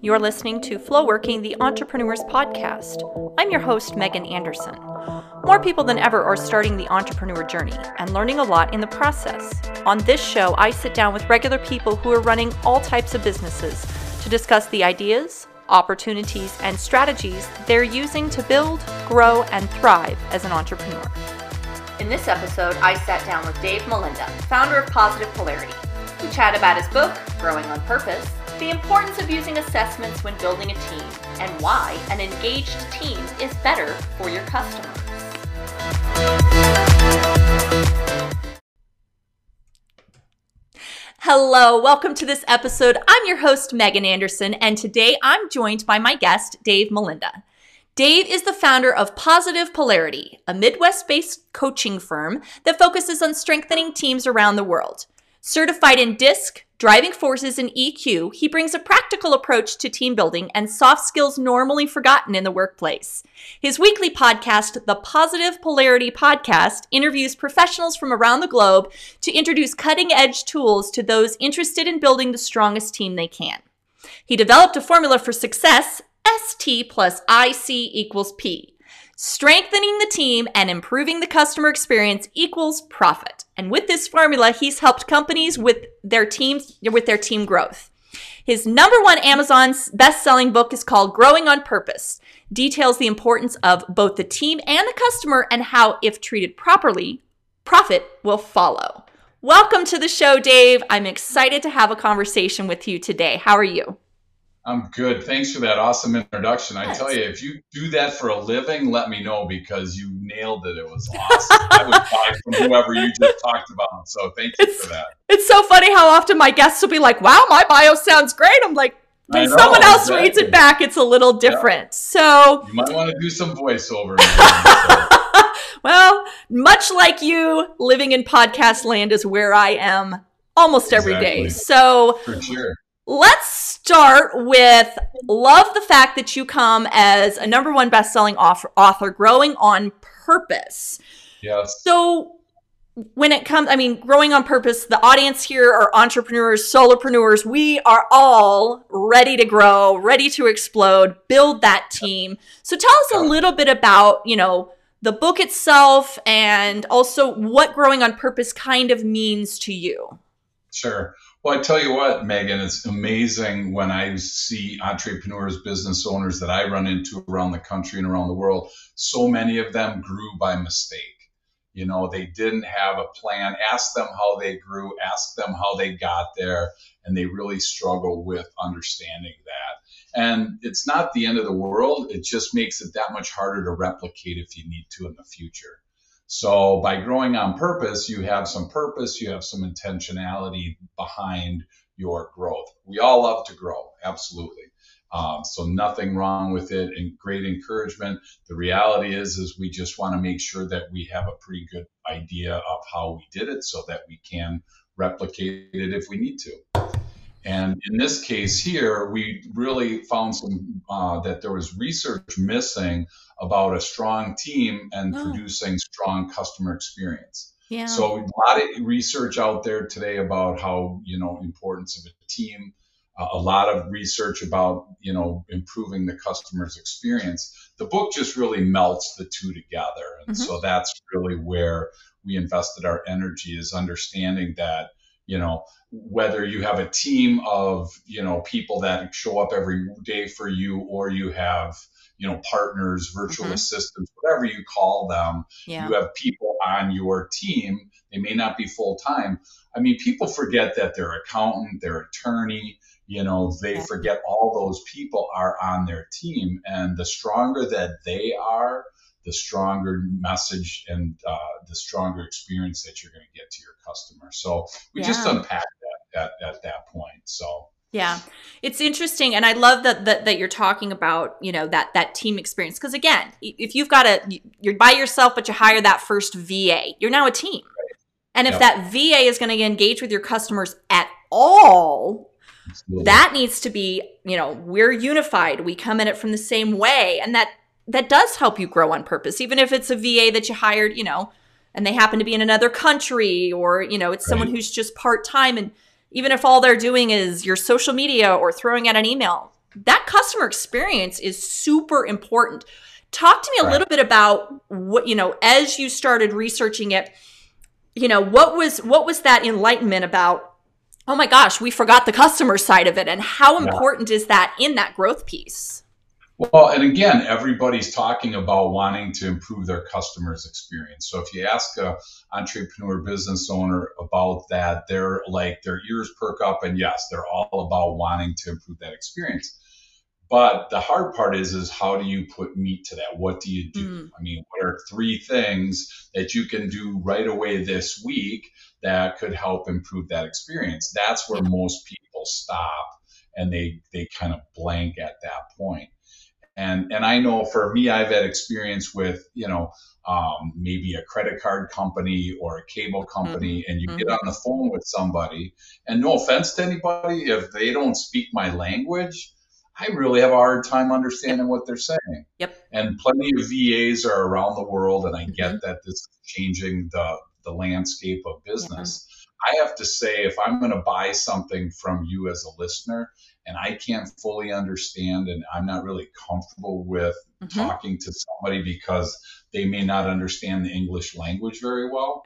You're listening to Flow Working, the Entrepreneurs Podcast. I'm your host, Megan Anderson. More people than ever are starting the entrepreneur journey and learning a lot in the process. On this show, I sit down with regular people who are running all types of businesses to discuss the ideas, opportunities, and strategies they're using to build, grow, and thrive as an entrepreneur. In this episode, I sat down with Dave Molenda, founder of Positive Polarity. We chat about his book, Growing on Purpose, the importance of using assessments when building a team, and why an engaged team is better for your customers. Hello, welcome to this episode. I'm your host, Megan Anderson, and today I'm joined by my guest, Dave Molenda. Dave is the founder of Positive Polarity, a Midwest based coaching firm that focuses on strengthening teams around the world. Certified in DISC, driving forces, and EQ, he brings a practical approach to team building and soft skills normally forgotten in the workplace. His weekly podcast, the Positive Polarity Podcast, interviews professionals from around the globe to introduce cutting edge tools to those interested in building the strongest team they can. He developed a formula for success ST plus IC equals P. Strengthening the team and improving the customer experience equals profit. And with this formula, he's helped companies with their teams with their team growth. His number one Amazon best-selling book is called Growing on Purpose. Details the importance of both the team and the customer and how if treated properly, profit will follow. Welcome to the show, Dave. I'm excited to have a conversation with you today. How are you? I'm good. Thanks for that awesome introduction. I tell you, if you do that for a living, let me know because you nailed it. It was awesome. I would buy from whoever you just talked about. So thank you it's, for that. It's so funny how often my guests will be like, wow, my bio sounds great. I'm like, when know, someone else exactly. reads it back, it's a little different. Yeah. So you might want to do some voiceover. well, much like you, living in podcast land is where I am almost exactly. every day. So for sure Let's start with love the fact that you come as a number one best-selling author, author growing on purpose. Yes. So when it comes, I mean, growing on purpose, the audience here are entrepreneurs, solopreneurs. We are all ready to grow, ready to explode, build that team. So tell us a little bit about, you know, the book itself and also what growing on purpose kind of means to you. Sure. Well, I tell you what, Megan, it's amazing when I see entrepreneurs, business owners that I run into around the country and around the world. So many of them grew by mistake. You know, they didn't have a plan. Ask them how they grew, ask them how they got there, and they really struggle with understanding that. And it's not the end of the world, it just makes it that much harder to replicate if you need to in the future. So by growing on purpose, you have some purpose, you have some intentionality behind your growth. We all love to grow, absolutely. Um, so nothing wrong with it and great encouragement. The reality is, is we just want to make sure that we have a pretty good idea of how we did it so that we can replicate it if we need to. And in this case here, we really found some uh, that there was research missing about a strong team and oh. producing strong customer experience. Yeah. So a lot of research out there today about how you know importance of a team. Uh, a lot of research about you know improving the customer's experience. The book just really melts the two together, and mm-hmm. so that's really where we invested our energy is understanding that you know whether you have a team of you know people that show up every day for you or you have you know partners virtual mm-hmm. assistants whatever you call them yeah. you have people on your team they may not be full time i mean people forget that their accountant their attorney you know they yeah. forget all those people are on their team and the stronger that they are the stronger message and uh, the stronger experience that you're going to get to your customer. So we yeah. just unpack that at, at that point. So yeah, it's interesting, and I love that that, that you're talking about you know that that team experience because again, if you've got a you're by yourself, but you hire that first VA, you're now a team. Right. And if yep. that VA is going to engage with your customers at all, Absolutely. that needs to be you know we're unified. We come in it from the same way, and that that does help you grow on purpose, even if it's a VA that you hired, you know, and they happen to be in another country or, you know, it's right. someone who's just part time. And even if all they're doing is your social media or throwing out an email, that customer experience is super important. Talk to me a right. little bit about what, you know, as you started researching it, you know, what was what was that enlightenment about? Oh my gosh, we forgot the customer side of it and how important yeah. is that in that growth piece? Well, and again, everybody's talking about wanting to improve their customers' experience. So if you ask a entrepreneur business owner about that, they're like their ears perk up, and yes, they're all about wanting to improve that experience. But the hard part is, is how do you put meat to that? What do you do? Mm. I mean, what are three things that you can do right away this week that could help improve that experience? That's where most people stop and they they kind of blank at that point. And and I know for me, I've had experience with you know um, maybe a credit card company or a cable company, mm-hmm. and you mm-hmm. get on the phone with somebody. And no offense to anybody, if they don't speak my language, I really have a hard time understanding what they're saying. Yep. And plenty of VAs are around the world, and I get mm-hmm. that this is changing the the landscape of business. I have to say, if I'm going to buy something from you as a listener, and I can't fully understand and I'm not really comfortable with mm-hmm. talking to somebody because they may not understand the English language very well.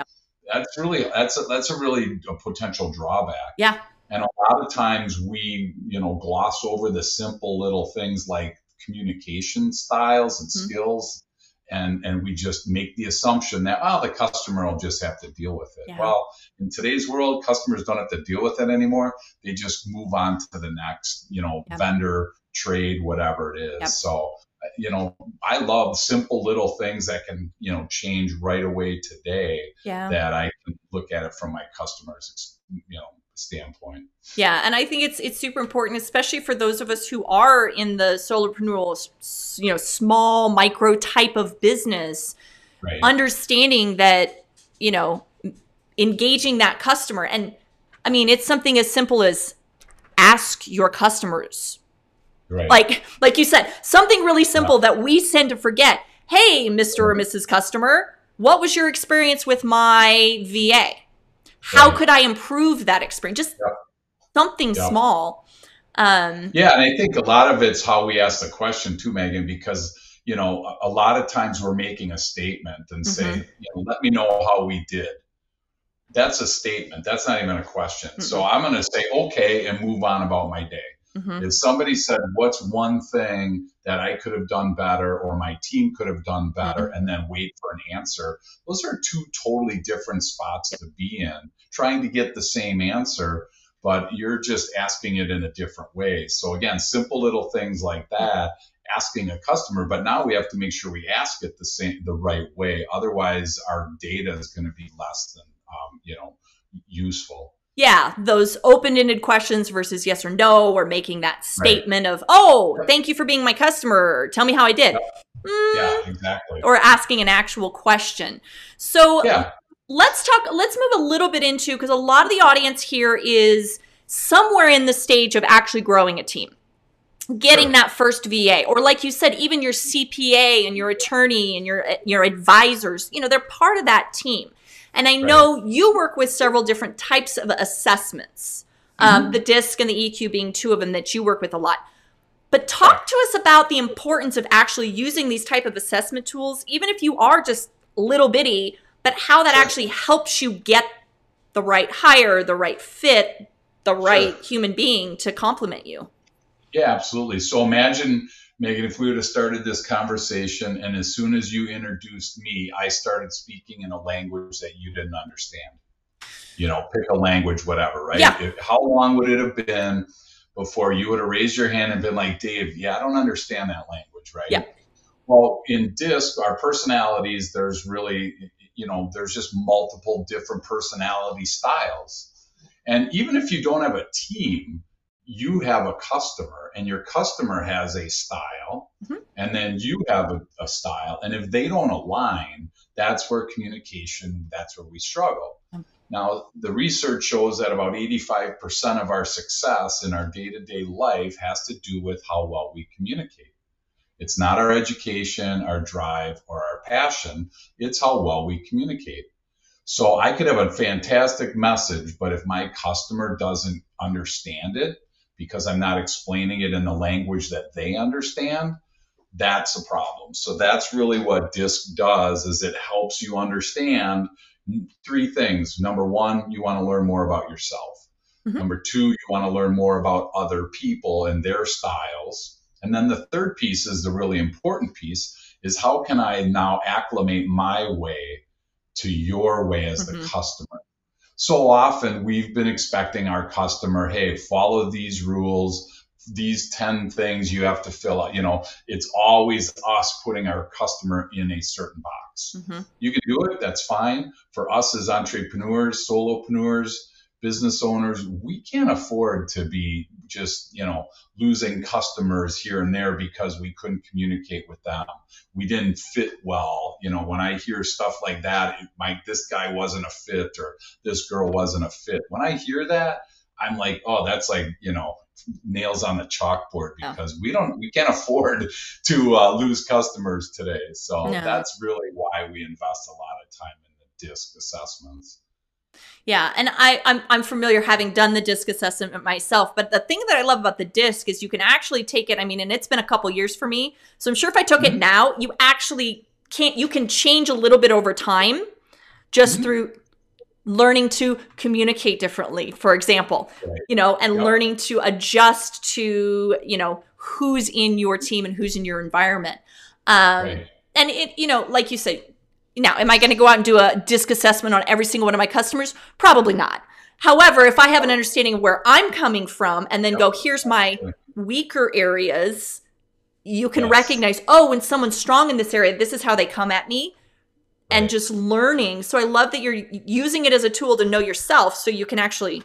That's really that's a, that's a really a potential drawback. Yeah. And a lot of times we, you know, gloss over the simple little things like communication styles and mm-hmm. skills and and we just make the assumption that oh the customer will just have to deal with it. Yeah. Well, in today's world, customers don't have to deal with it anymore. They just move on to the next, you know, yep. vendor, trade, whatever it is. Yep. So uh, you know, I love simple little things that can, you know, change right away today. Yeah. That I can look at it from my customers, you know, standpoint. Yeah, and I think it's it's super important, especially for those of us who are in the solopreneur, you know, small micro type of business, right. understanding that you know, engaging that customer, and I mean, it's something as simple as ask your customers. Right. Like like you said, something really simple yeah. that we tend to forget. Hey, Mr. or Mrs. Customer, what was your experience with my VA? How could I improve that experience? Just yeah. something yeah. small. Um, yeah, and I think a lot of it's how we ask the question too, Megan, because you know a, lot of times we're making a statement and mm-hmm. say, you know, "Let me know how we did." That's a statement. That's not even a question. Mm-hmm. So I'm going to say okay and move on about my day. Mm-hmm. If somebody said, What's one thing that I could have done better or my team could have done better, mm-hmm. and then wait for an answer, those are two totally different spots to be in, trying to get the same answer, but you're just asking it in a different way. So, again, simple little things like that. Asking a customer, but now we have to make sure we ask it the same, the right way. Otherwise, our data is going to be less than, um, you know, useful yeah, those open ended questions versus yes or no, or making that statement right. of, oh, right. thank you for being my customer. Tell me how I did. Mm, yeah, exactly. Or asking an actual question. So yeah. let's talk, let's move a little bit into because a lot of the audience here is somewhere in the stage of actually growing a team. Getting sure. that first VA, or like you said, even your CPA and your attorney and your your advisors, you know, they're part of that team. And I know right. you work with several different types of assessments, um, mm-hmm. the DISC and the EQ being two of them that you work with a lot. But talk to us about the importance of actually using these type of assessment tools, even if you are just little bitty, but how that sure. actually helps you get the right hire, the right fit, the right sure. human being to complement you. Yeah, absolutely. So imagine Megan, if we would have started this conversation and as soon as you introduced me, I started speaking in a language that you didn't understand. You know, pick a language, whatever, right? Yeah. If, how long would it have been before you would have raised your hand and been like, Dave, yeah, I don't understand that language, right? Yeah. Well, in DISC, our personalities, there's really, you know, there's just multiple different personality styles. And even if you don't have a team, you have a customer and your customer has a style mm-hmm. and then you have a, a, style. And if they don't align that's where communication that's where we struggle. Mm-hmm. now the research shows that about 85% of our success in our day-to-day life has to do with how well we communicate. It's not our education our drive or our passion. It's how well we communicate. So i could have a fantastic message but if my customer doesn't understand it because I'm not explaining it in the language that they understand, that's a problem. So that's really what DISC does is it helps you understand three things. Number one, you want to learn more about yourself. Mm-hmm. Number two, you want to learn more about other people and their styles. And then the third piece is the really important piece is how can I now acclimate my way to your way as mm-hmm. the customer? So often we've been expecting our customer, hey, follow these rules, these 10 things you have to fill out. You know, it's always us putting our customer in a certain box. Mm-hmm. You can do it, that's fine. For us as entrepreneurs, solopreneurs, business owners, we can't afford to be just, you know, losing customers here and there because we couldn't communicate with them. We didn't fit well. You know, when I hear stuff like that, like this guy wasn't a fit or this girl wasn't a fit. When I hear that, I'm like, oh, that's like, you know, nails on the chalkboard because we don't, we can't afford to uh, lose customers today. So no. that's really why we invest a lot of time in the DISC assessments. Yeah, and I I'm I'm familiar having done the disc assessment myself, but the thing that I love about the disc is you can actually take it. I mean, and it's been a couple years for me, so I'm sure if I took mm-hmm. it now, you actually can't. You can change a little bit over time, just mm-hmm. through learning to communicate differently for example right. you know and yep. learning to adjust to you know who's in your team and who's in your environment um right. and it you know like you said now, am I going to go out and do a disc assessment on every single one of my customers? Probably not. However, if I have an understanding of where I'm coming from and then go, here's my weaker areas, you can yes. recognize, oh, when someone's strong in this area, this is how they come at me. And just learning. So I love that you're using it as a tool to know yourself so you can actually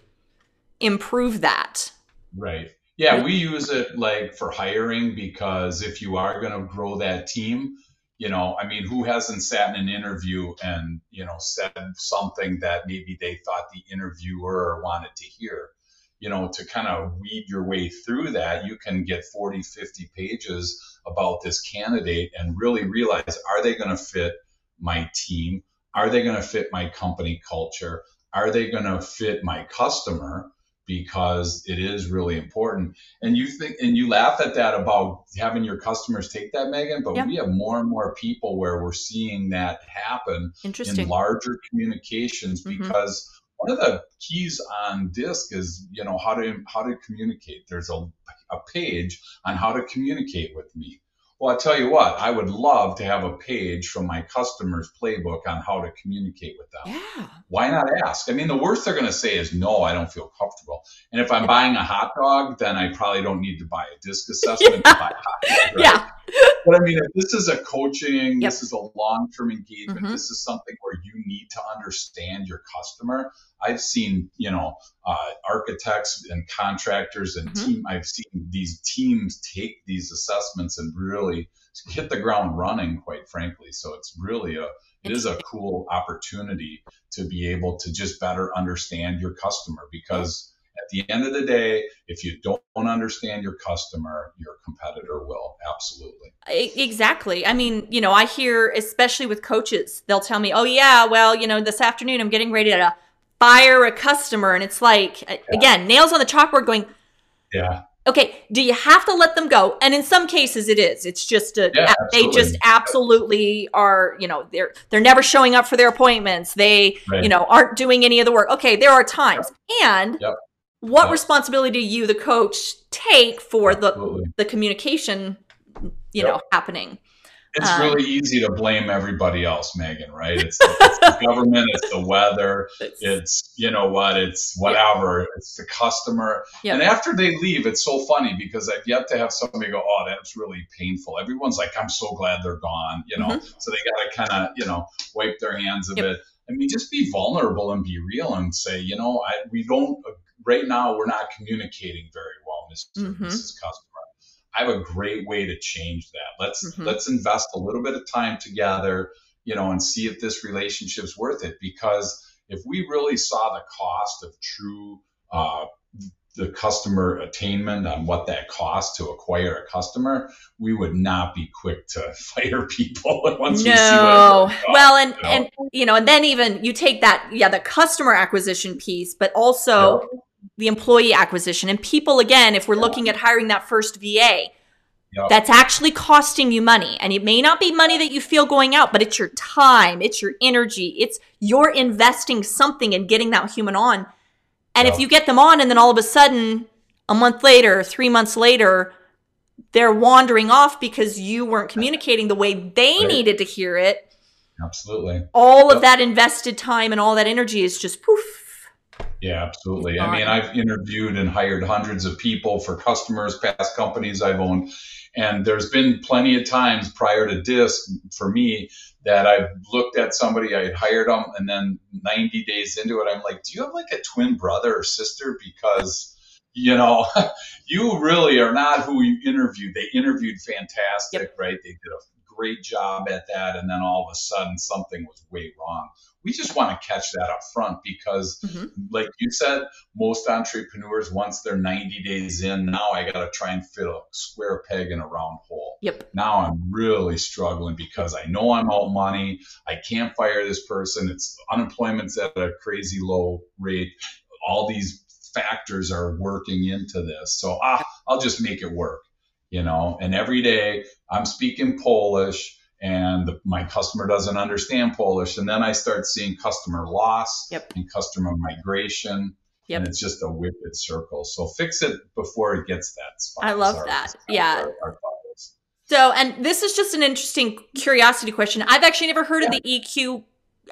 improve that. Right. Yeah, we use it like for hiring because if you are going to grow that team, you know, I mean, who hasn't sat in an interview and, you know, said something that maybe they thought the interviewer wanted to hear? You know, to kind of weed your way through that, you can get 40, 50 pages about this candidate and really realize are they going to fit my team? Are they going to fit my company culture? Are they going to fit my customer? because it is really important. And you think and you laugh at that about having your customers take that, Megan, but we have more and more people where we're seeing that happen in larger communications mm-hmm. because one of the keys on disc is you know how to how to communicate there's a, a page on how to communicate with me well, I tell you what, I would love to have a page from my customers' playbook on how to communicate with them. Yeah. Why not ask? I mean, the worst they're going to say is, no, I don't feel comfortable. And if I'm buying a hot dog, then I probably don't need to buy a disc assessment yeah. to buy a hot dog. Right? Yeah. But I mean, if this is a coaching, yep. this is a long term engagement, mm-hmm. this is something where you need to understand your customer. I've seen, you know, uh, architects and contractors and mm-hmm. team. I've seen these teams take these assessments and really hit the ground running. Quite frankly, so it's really a it is a cool opportunity to be able to just better understand your customer because at the end of the day, if you don't understand your customer, your competitor will. Absolutely. Exactly. I mean, you know, I hear, especially with coaches, they'll tell me, oh, yeah, well, you know, this afternoon I'm getting ready to fire a customer. And it's like, yeah. again, nails on the chalkboard going, yeah. Okay, do you have to let them go? And in some cases it is. It's just a, yeah, they just absolutely are, you know, they're they're never showing up for their appointments. They, right. you know, aren't doing any of the work. Okay, there are times. And yep what yes. responsibility do you the coach take for Absolutely. the the communication you yep. know happening it's um, really easy to blame everybody else megan right it's, it's the government it's the weather it's, it's, you know what it's whatever yeah. it's the customer yep. and after they leave it's so funny because i've yet to have somebody go oh that's really painful everyone's like i'm so glad they're gone you know mm-hmm. so they got to kind of you know wipe their hands of yep. it I mean, just be vulnerable and be real and say, you know, I, we don't right now we're not communicating very well, Mr. Mm-hmm. Mrs. Customer. I have a great way to change that. Let's mm-hmm. let's invest a little bit of time together, you know, and see if this relationship's worth it. Because if we really saw the cost of true uh, the customer attainment on what that costs to acquire a customer, we would not be quick to fire people once no. we see well, and you know? and you know, and then even you take that, yeah, the customer acquisition piece, but also the employee acquisition and people again if we're Yeah. looking at hiring that first va Yep. that's actually costing you money and it may not be money that you feel going out but it's your time it's your energy it's you're investing something in getting that human on and if you get them on and then all of a sudden a month later three months later they're wandering off because you weren't communicating the way they Right. needed to hear it Absolutely. all of that invested time and all that energy is just poof Yeah, absolutely. I mean, I've interviewed and hired hundreds of people for customers, past companies I've owned. And there's been plenty of times prior to DISC for me that I've looked at somebody, I had hired them, and then 90 days into it, I'm like, do you have like a twin brother or sister? Because, you know, you really are not who you interviewed. They interviewed fantastic, right? They did a great job at that. And then all of a sudden, something was way wrong. We just want to catch that up front because Mhm. like you said, most entrepreneurs, once they're 90 days in, now I got to try and fit a square peg in a round hole. Yep. Now I'm really struggling because I know I'm out money. I can't fire this person. It's unemployment's at a crazy low rate. All these factors are working into this. So ah, I'll just make it work, you know. And every day I'm speaking Polish and the, my customer doesn't understand Polish. And then I start seeing customer loss Yep. and customer migration. Yep. And it's just a wicked circle. So fix it before it gets that spot. I love our- Yeah. Our, our. So, and this is just an interesting curiosity question. I've actually never heard of the EQ.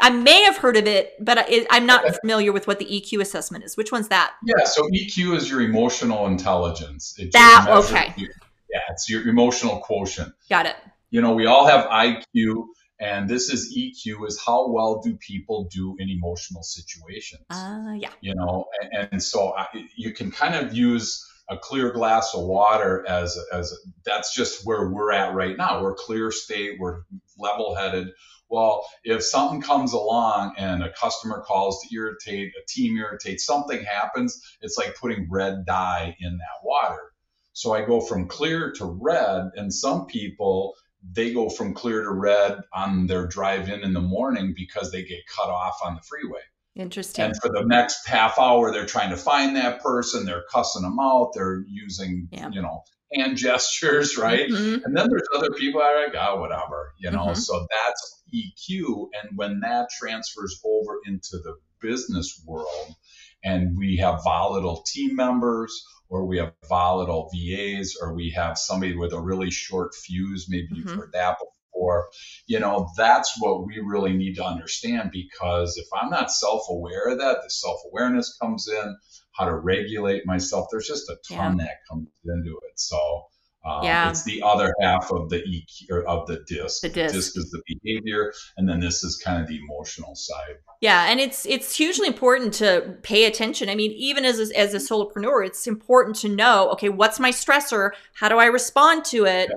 I may have heard of it, but I, I'm not Okay. familiar with what the EQ assessment is. Which one's that? Yeah, so EQ is your emotional intelligence. It That- okay. you- yeah, it's your emotional quotient. Got it. You know, we all have IQ, and this is EQ is how well do people do in emotional situations. Uh, yeah. you know, and, and so I, you can kind of use a clear glass of water as as that's just where we're at right now. We're clear state, we're level headed. Well, if something comes along and a customer calls to irritate, a team irritates, something happens, it's like putting red dye in that water. So I go from clear to red, and some people they go from clear to red on their drive in in the morning because they get cut off on the freeway. Interesting. And for the next half hour, they're trying to find that person. They're cussing them out. They're using, Yeah. you know, hand gestures, right? Mhm. And then there's other people that are like, oh, whatever, you know. Mhm. So that's EQ. And when that transfers over into the business world, and we have volatile team members, or we have volatile VAs, or we have somebody with a really short fuse, maybe you've Mhm. heard that before. You know, that's what we really need to understand because if I'm not self aware of that, the self awareness comes in, how to regulate myself. There's just a ton that comes into it. So, um, Yeah. it's the other half of the EQ or of the disc. The disc. is the behavior, and then this is kind of the emotional side. Yeah, and it's it's hugely important to pay attention. I mean, even as a, as a solopreneur, it's important to know, okay, what's my stressor? How do I respond to it?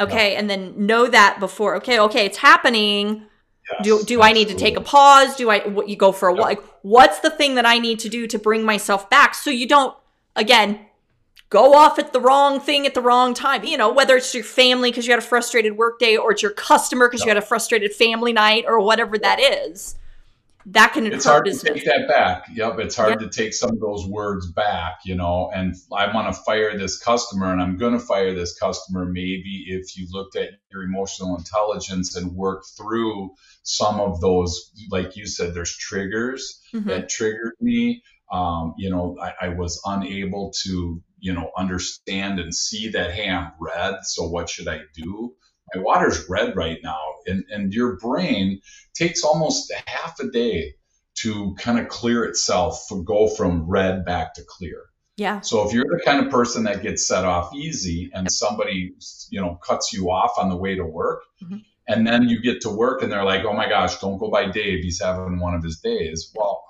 Okay, and then know that before. Okay, okay, it's happening. Do Yes, do I need to take a pause? Do I what, you go for a walk? Like, what's the thing that I need to do to bring myself back so you don't again go off at the wrong thing at the wrong time? You know, whether it's your family because you had a frustrated workday or it's your customer because you had a frustrated family night or whatever that is. That can It's hard to take that back. Yep, it's hard to take some of those words back, you know. And I want to fire this customer, and I'm going to fire this customer. Maybe if you looked at your emotional intelligence and worked through some of those, like you said, there's triggers Mhm. that triggered me. Um, you know, I, I was unable to, you know, understand and see that, hey, I'm red. So what should I do? My water's red right now. And, and your brain takes almost half a day to kind of clear itself, go from red back to clear. Yeah. So if you're the kind of person that gets set off easy and somebody, you know, cuts you off on the way to work, Mhm. and then you get to work and they're like, "Oh my gosh, don't go by Dave. He's having one of his days." Well,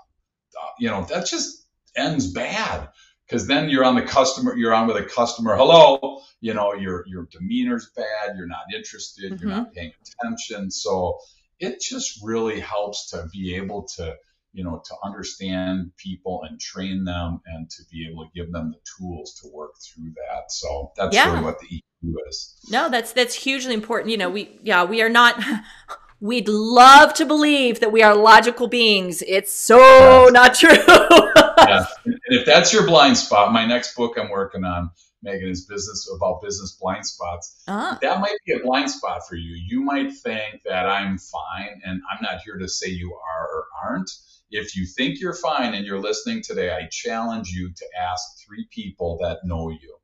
uh, you know, that just ends bad because then you're on the customer. You're on with a customer. Hello, you know, your your demeanor's bad. You're not interested. Mhm. You're not paying attention. So it just really helps to be able to you know to understand people and train them and to be able to give them the tools to work through that so that's Yeah. really what the eq is No, that's that's hugely important. You know, we yeah, we are not We'd love to believe that we are logical beings. It's so not true. yeah. And if that's your blind spot, my next book I'm working on, Megan, is business about business blind spots. Uh-huh. That might be a blind spot for you. You might think that I'm fine, and I'm not here to say you are or aren't. If you think you're fine and you're listening today, I challenge you to ask three people that know you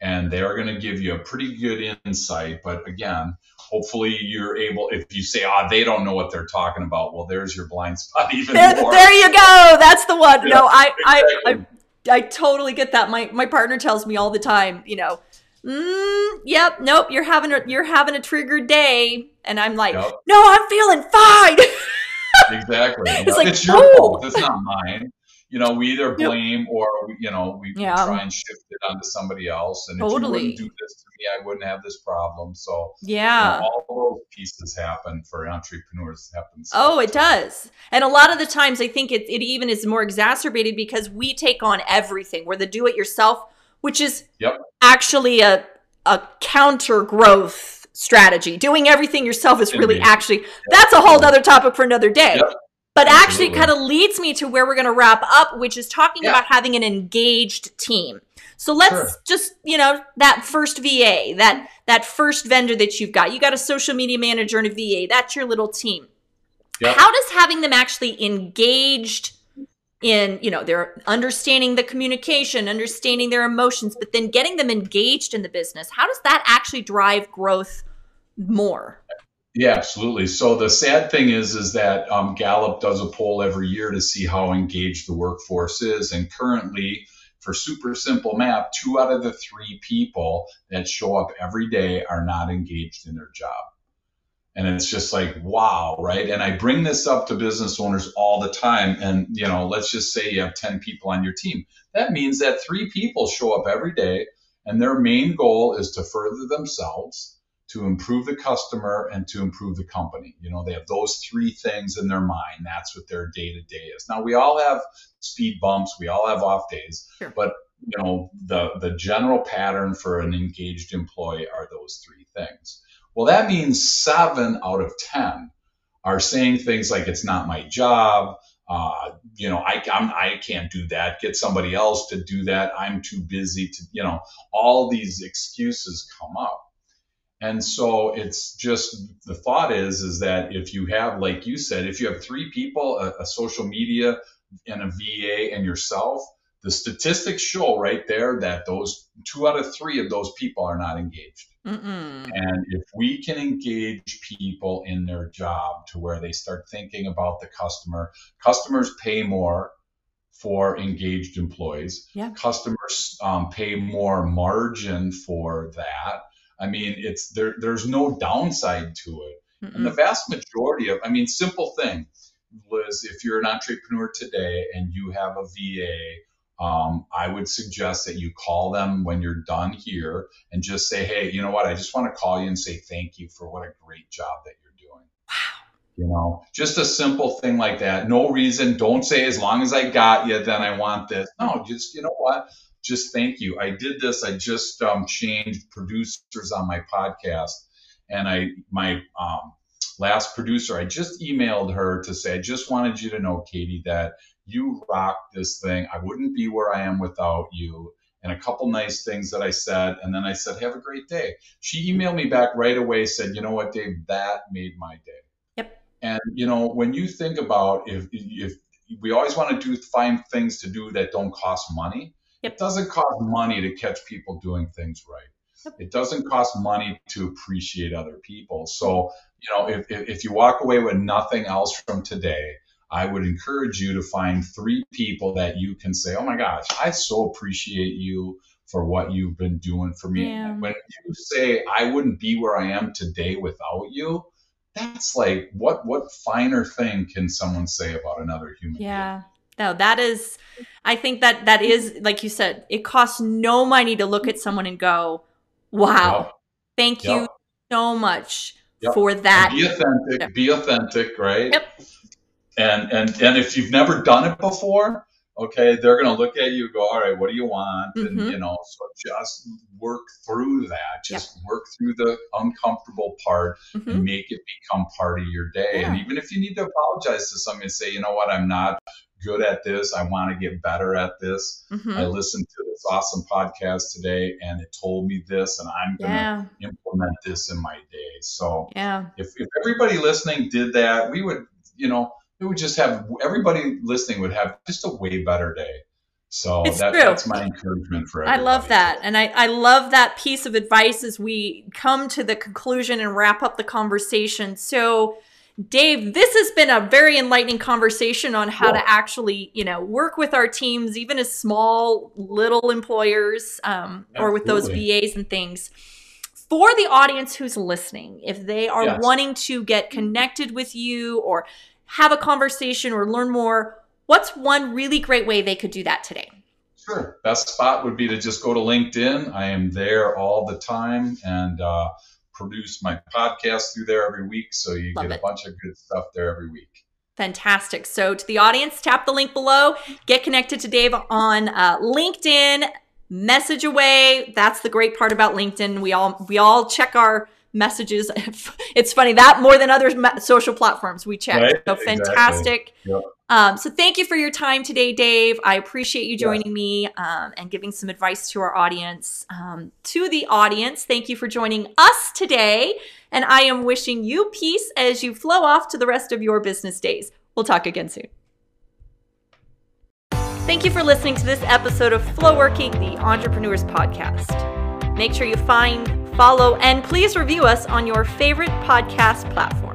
and they're going to give you a pretty good insight. But again, hopefully you're able. If you say, "Ah, oh, they don't know what they're talking about," well, there's your blind spot even there, more. There you go. That's the one. Yeah, no, I, exactly. I, I, I totally get that. My my partner tells me all the time. You know. Mm, yep. Nope. You're having a you're having a triggered day, and I'm like, yep. no, I'm feeling fine. exactly. It's, like, it's your oh. fault. It's not mine you know, we either blame yep. or we, you know, we, yeah. try and shift it onto somebody else. And totally. if you wouldn't do this to me, I wouldn't have this problem. So yeah, you know, all those pieces happen for entrepreneurs. Happens. Oh, it does. And a lot of the times, I think it it even is more exacerbated because we take on everything. We're the do-it-yourself, which is yep. actually a a counter growth strategy. Doing everything yourself is really actually that's a whole other topic for another day. Yep but Absolutely. actually kind of leads me to where we're going to wrap up which is talking yeah. about having an engaged team so let's sure. just you know that first va that that first vendor that you've got you got a social media manager and a va that's your little team yep. how does having them actually engaged in you know they're understanding the communication understanding their emotions but then getting them engaged in the business how does that actually drive growth more yeah, absolutely. So the sad thing is, is that um, Gallup does a poll every year to see how engaged the workforce is, and currently, for super simple math, two out of the three people that show up every day are not engaged in their job. And it's just like, wow, right? And I bring this up to business owners all the time. And, you know, let's just say you have 10 people on your team. That means that three people show up every day and their main goal is to further themselves to improve the customer and to improve the company. You know, they have those three things in their mind. That's what their day to day is. Now we all have speed bumps, we all have off days, sure. but you know, the the general pattern for an engaged employee are those three things. Well, that means seven out of ten are saying things like it's not my job. Uh, you know, I I'm, I can't do that. Get somebody else to do that. I'm too busy to. You know, all these excuses come up and so it's just the thought is is that if you have, like you said, if you have three people, a, a social media and a VA and yourself, the statistics show right there that those two out of three of those people are not engaged. Mm-mm. And if we can engage people in their job to where they start thinking about the customer, customers pay more for engaged employees. Yeah. Customers um, pay more margin for that. I mean, it's there. There's no downside to it. Mm-mm. And the vast majority of, I mean, simple thing, Liz. If you're an entrepreneur today and you have a VA, um, I would suggest that you call them when you're done here and just say, hey, you know what? I just want to call you and say thank you for what a great job that you're doing. Wow. You know, just a simple thing like that. No reason. Don't say as long as I got you, then I want this. No, just you know what? Just thank you. I did this. I just um, changed producers on my podcast, and I my um, last producer. I just emailed her to say I just wanted you to know, Katie, that you rock this thing. I wouldn't be where I am without you. And a couple nice things that I said, and then I said, "Have a great day." She emailed me back right away. Said, "You know what, Dave? That made my day." Yep. And you know, when you think about if if we always want to do find things to do that don't cost money Yep. It doesn't cost money to catch people doing things right. Yep. It doesn't cost money to appreciate other people. So, you know, if, if you walk away with nothing else from today, I would encourage you to find three people that you can say, oh my gosh, I so appreciate you for what you've been doing for me. Yeah. When you say, I wouldn't be where I am today without you, that's like, what, what finer thing can someone say about another human yeah. being? No, that is, I think that that is, like you said, it costs no money to look at someone and go, wow, yep. thank yep. you so much yep. for that. And be authentic, be authentic, right? Yep. And, and, and if you've never done it before, okay they're going to look at you go all right what do you want Mhm. and you know so just work through that just work through the uncomfortable part Mhm. and make it become part of your day and even if you need to apologize to somebody and say you know what i'm not good at this i want to get better at this Mhm. i listened to this awesome podcast today and it told me this and i'm going to Yeah. implement this in my day so Yeah. if, if everybody listening did that, we would, you know, we would just have everybody listening would have just a way better day. So It's that, true. that's my encouragement for I love that. And I, I love that piece of advice as we come to the conclusion and wrap up the conversation. So, Dave, this has been a very enlightening conversation on how Yeah. to actually, you know, work with our teams, even as small little employers um, or with those VAs and things. For the audience who's listening, if they are Yes. wanting to get connected with you or have a conversation or learn more, what's one really great way they could do that today? Sure. Best spot would be to just go to LinkedIn. I am there all the time and uh, produce my podcast through there every week. So you Love get it. a bunch of good stuff there every week. Fantastic. So, to the audience, tap the link below, get connected to Dave on uh, LinkedIn, message away. That's the great part about LinkedIn. We all we all check our messages. it's funny that more than other social platforms we check. Right, So exactly. fantastic. Yep. Um, so thank you for your time today, Dave. I appreciate you joining me um, and giving some advice to our audience. Um, to the audience, thank you for joining us today. And I am wishing you peace as you flow off to the rest of your business days. We'll talk again soon. Thank you for listening to this episode of Flow Working, the Entrepreneurs Podcast. Make sure you find, follow, and please review us on your favorite podcast platform.